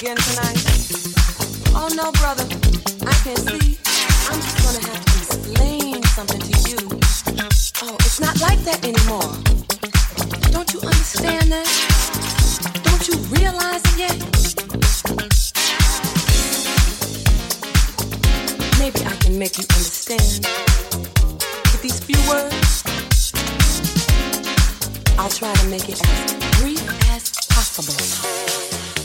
again tonight. Oh, no, brother. I can see. I'm just gonna have to explain something to you. Oh, it's not like that anymore. Don't you understand that? Don't you realize it yet? Maybe I can make you understand with these few words. I'll try to make it as brief as possible.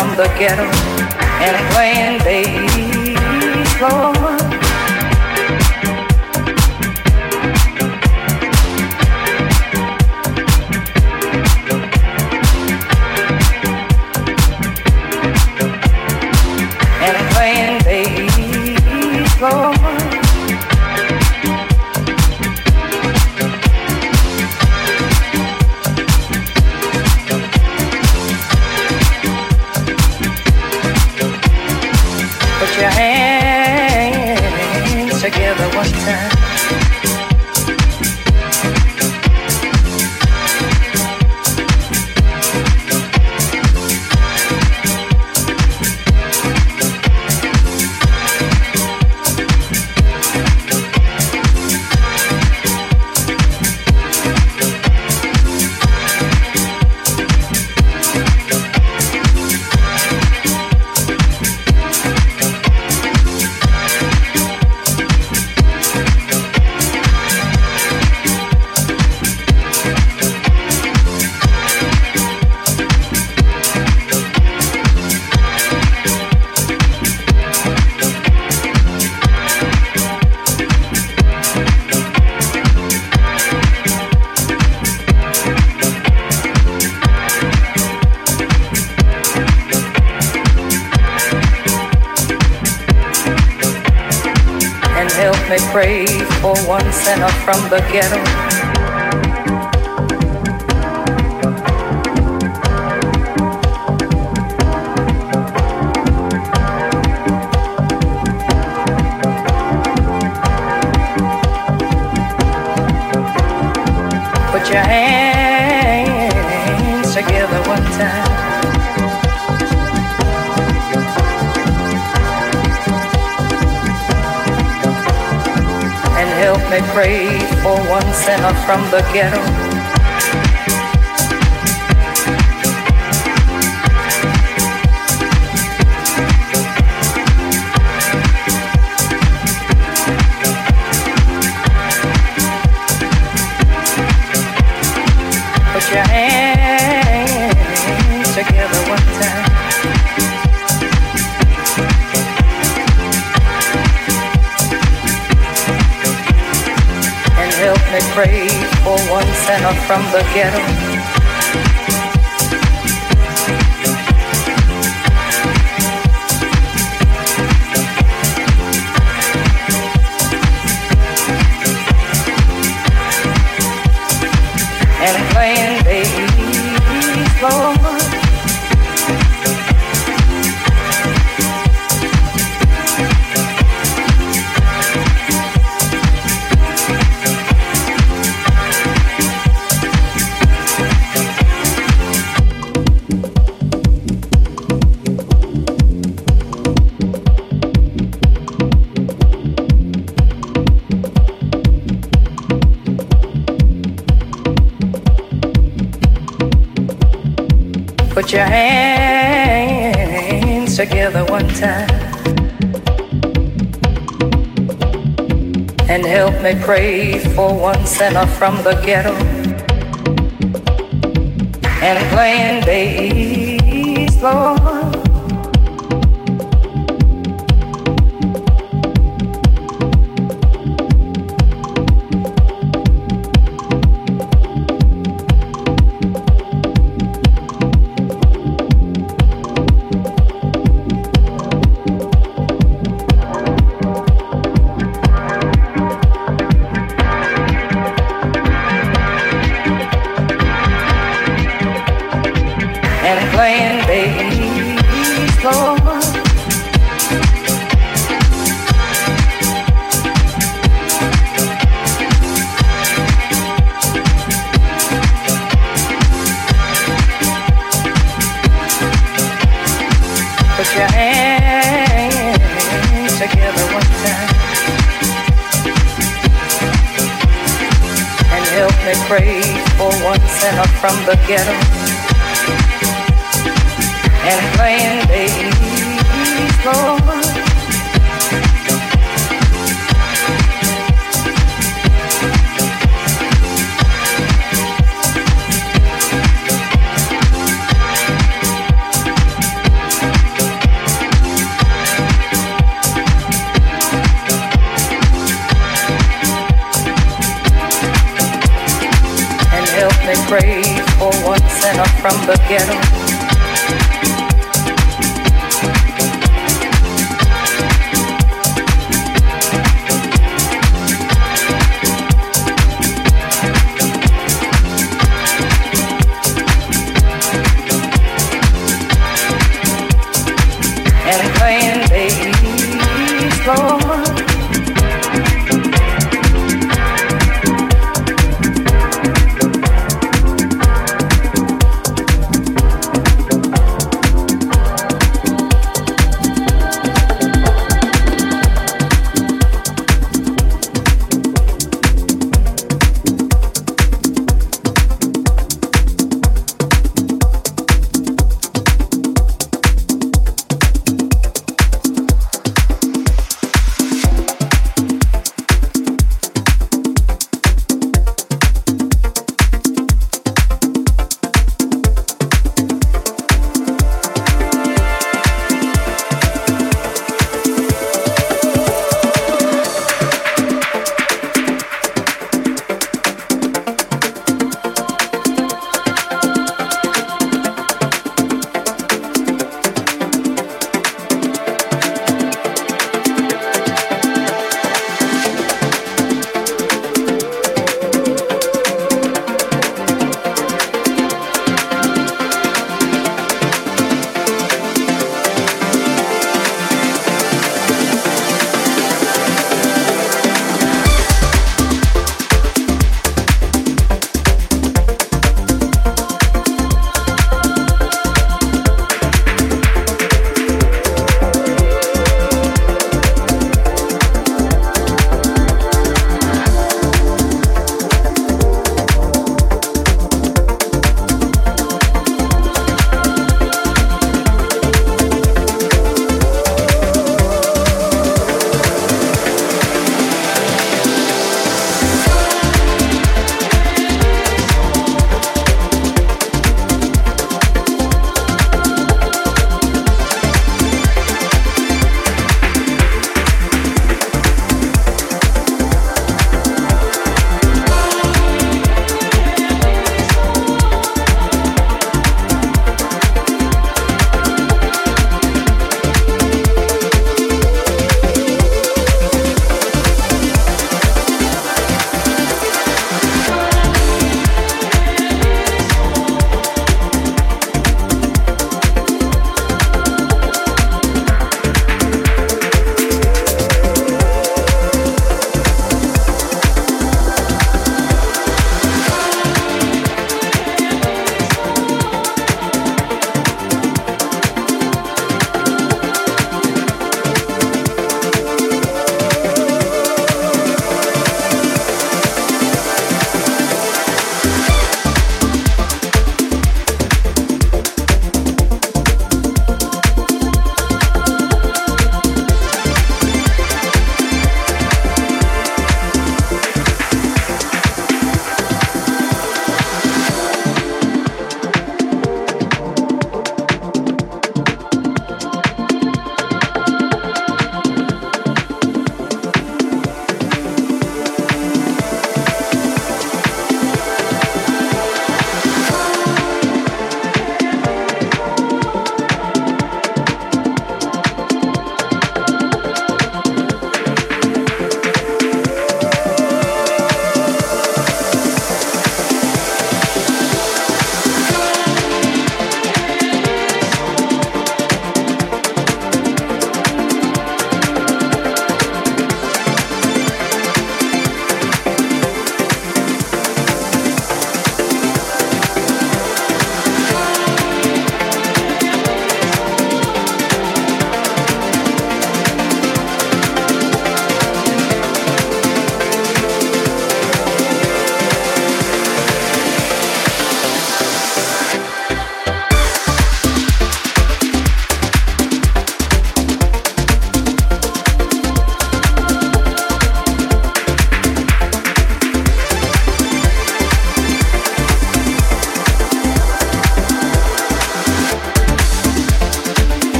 From the ghetto help me pray for one sinner from the ghetto. Pray for one sinner from the ghetto. Together one time and help me pray for one sinner from the ghetto and playing bass, Lord. Help me pray for one sinner from the ghetto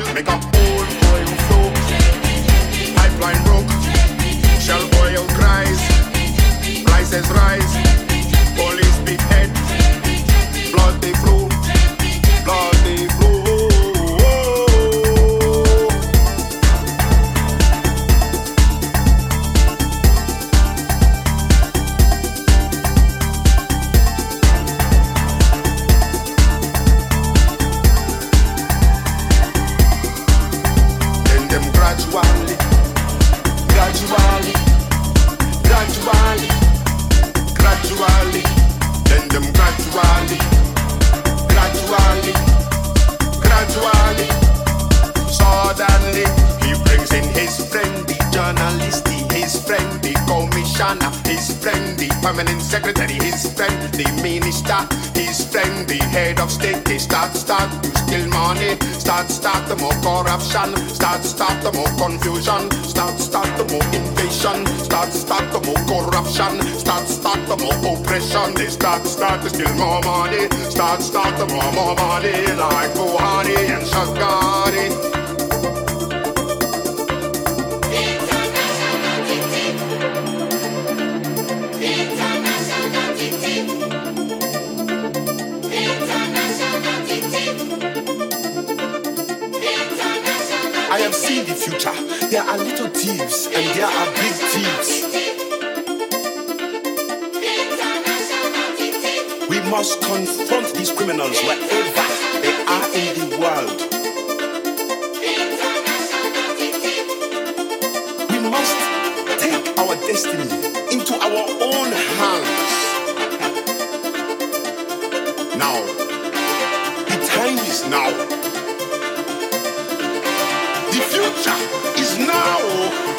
rats, we gradually, gradually, gradually. Then them gradually, gradually, gradually. Suddenly, he brings in his friend, the journalist, his friend, the commissioner, his friend, the permanent secretary, his friend, the minister, his friend, the head of state. They start, start to steal money, start, start the more corruption, start, start the more confusion, start, start the more invasion, start, start the more corruption, start, start the more oppression. They start, start to steal more money, start, start the more, more money, like Buhari and Shagari. And there are big thieves. We must confront these criminals wherever they are in the world. We must take our destiny into our own hands. Now, the time is now. The future.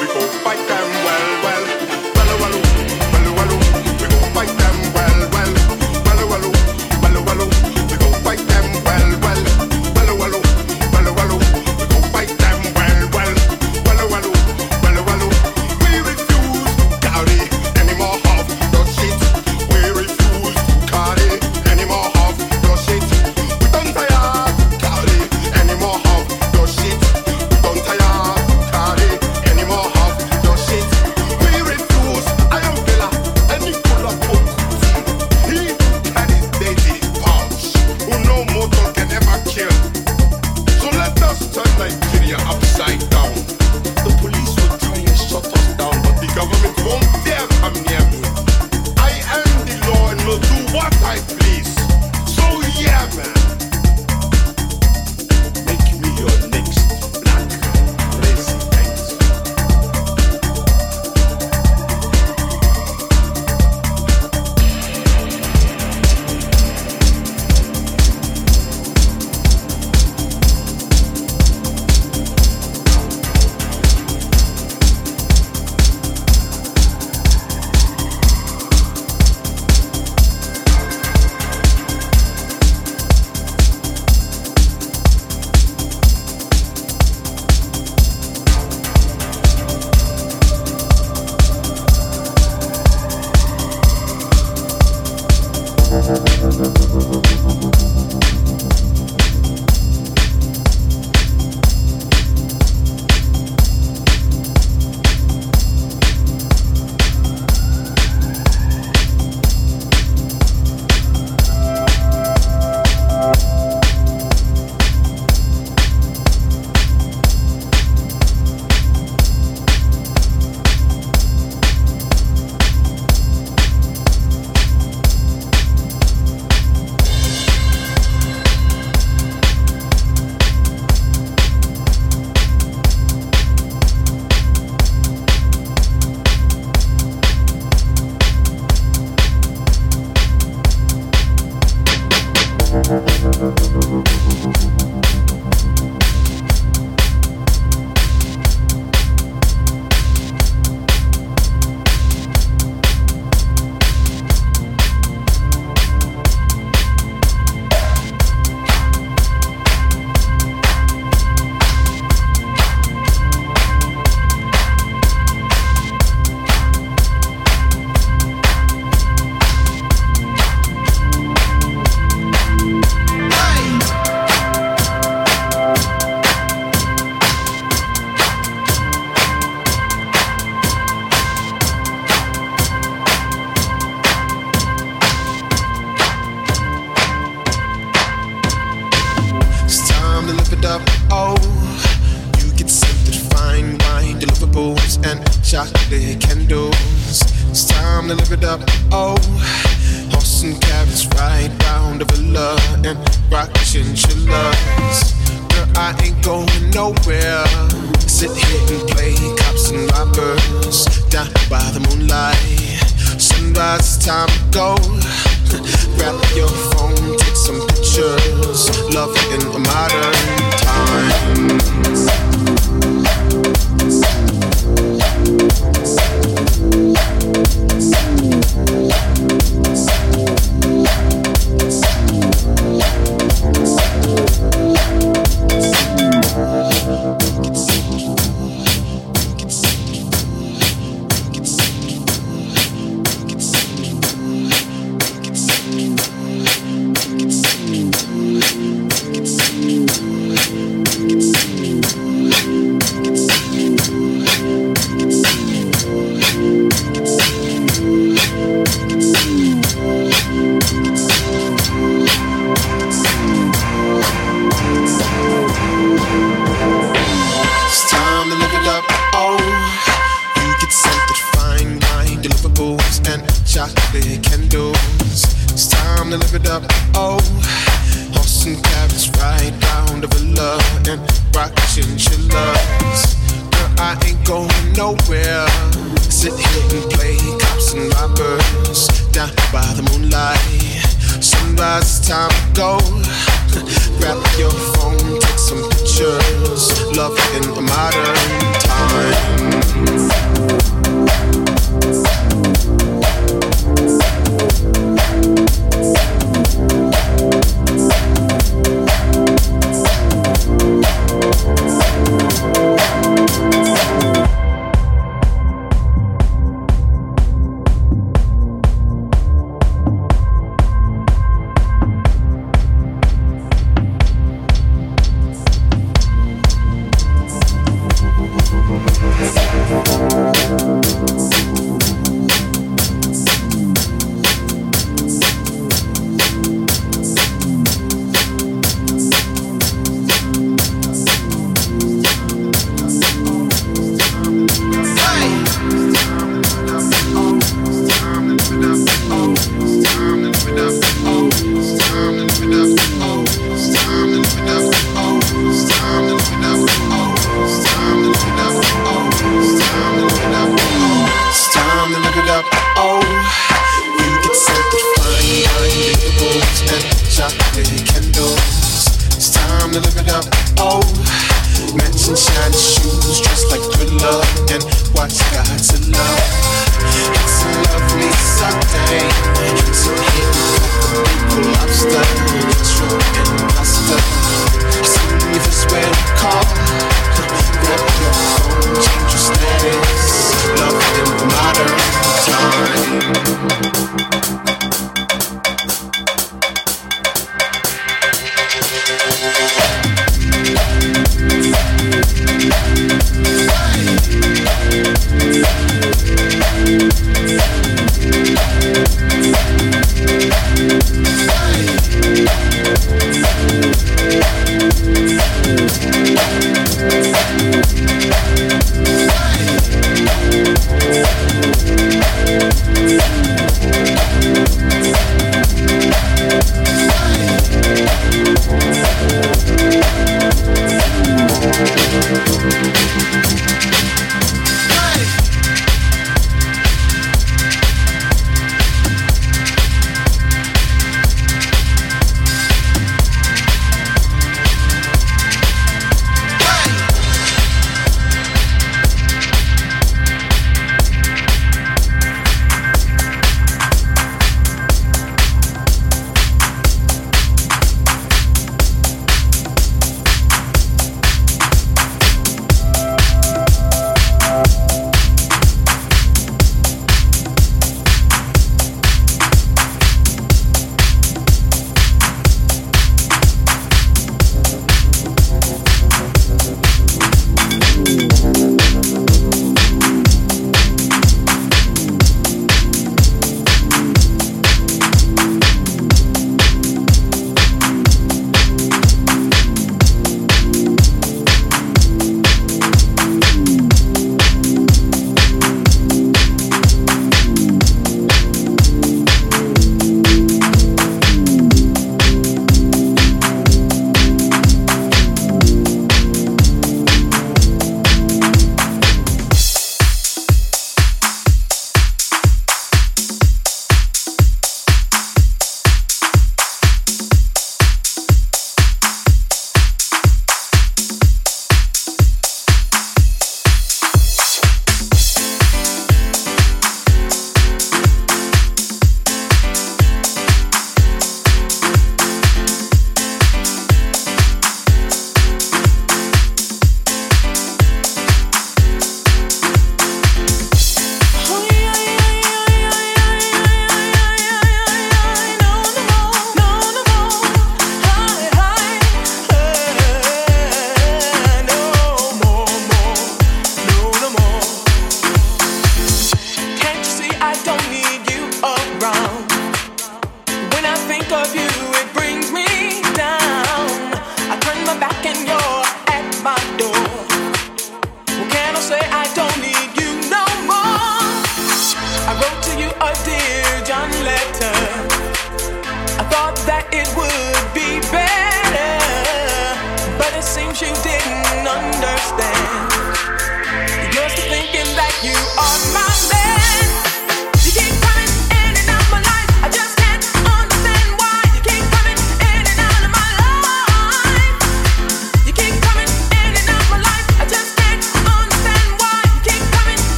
We go fight them well. Well,